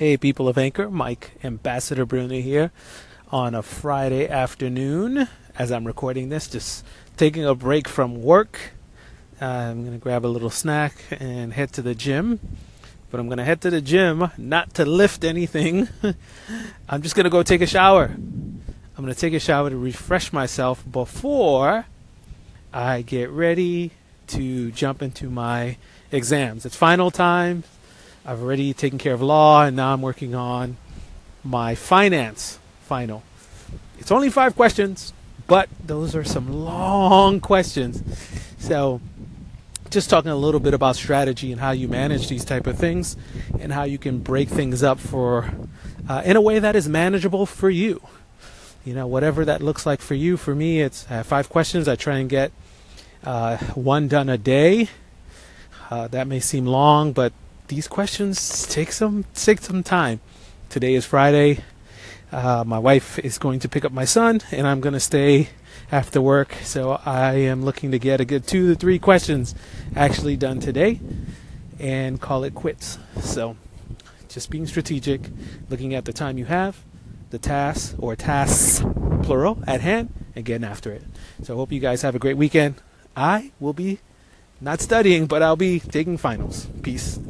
Hey, people of Anchor, Mike Ambassador Bruno here on a Friday afternoon as I'm recording this, just taking a break from work. Uh, I'm going to grab a little snack and head to the gym. But I'm going to head to the gym not to lift anything. I'm just going to go take a shower. I'm going to take a shower to refresh myself before I get ready to jump into my exams. It's final time. I've already taken care of law, and now I'm working on my finance final. It's only five questions, but those are some long questions. So, just talking a little bit about strategy and how you manage these type of things, and how you can break things up for uh, in a way that is manageable for you. You know, whatever that looks like for you. For me, it's I have five questions. I try and get uh, one done a day. Uh, that may seem long, but these questions take some take some time. Today is Friday. Uh, my wife is going to pick up my son, and I'm going to stay after work. So I am looking to get a good two to three questions actually done today, and call it quits. So just being strategic, looking at the time you have, the tasks or tasks plural at hand, and getting after it. So I hope you guys have a great weekend. I will be not studying, but I'll be taking finals. Peace.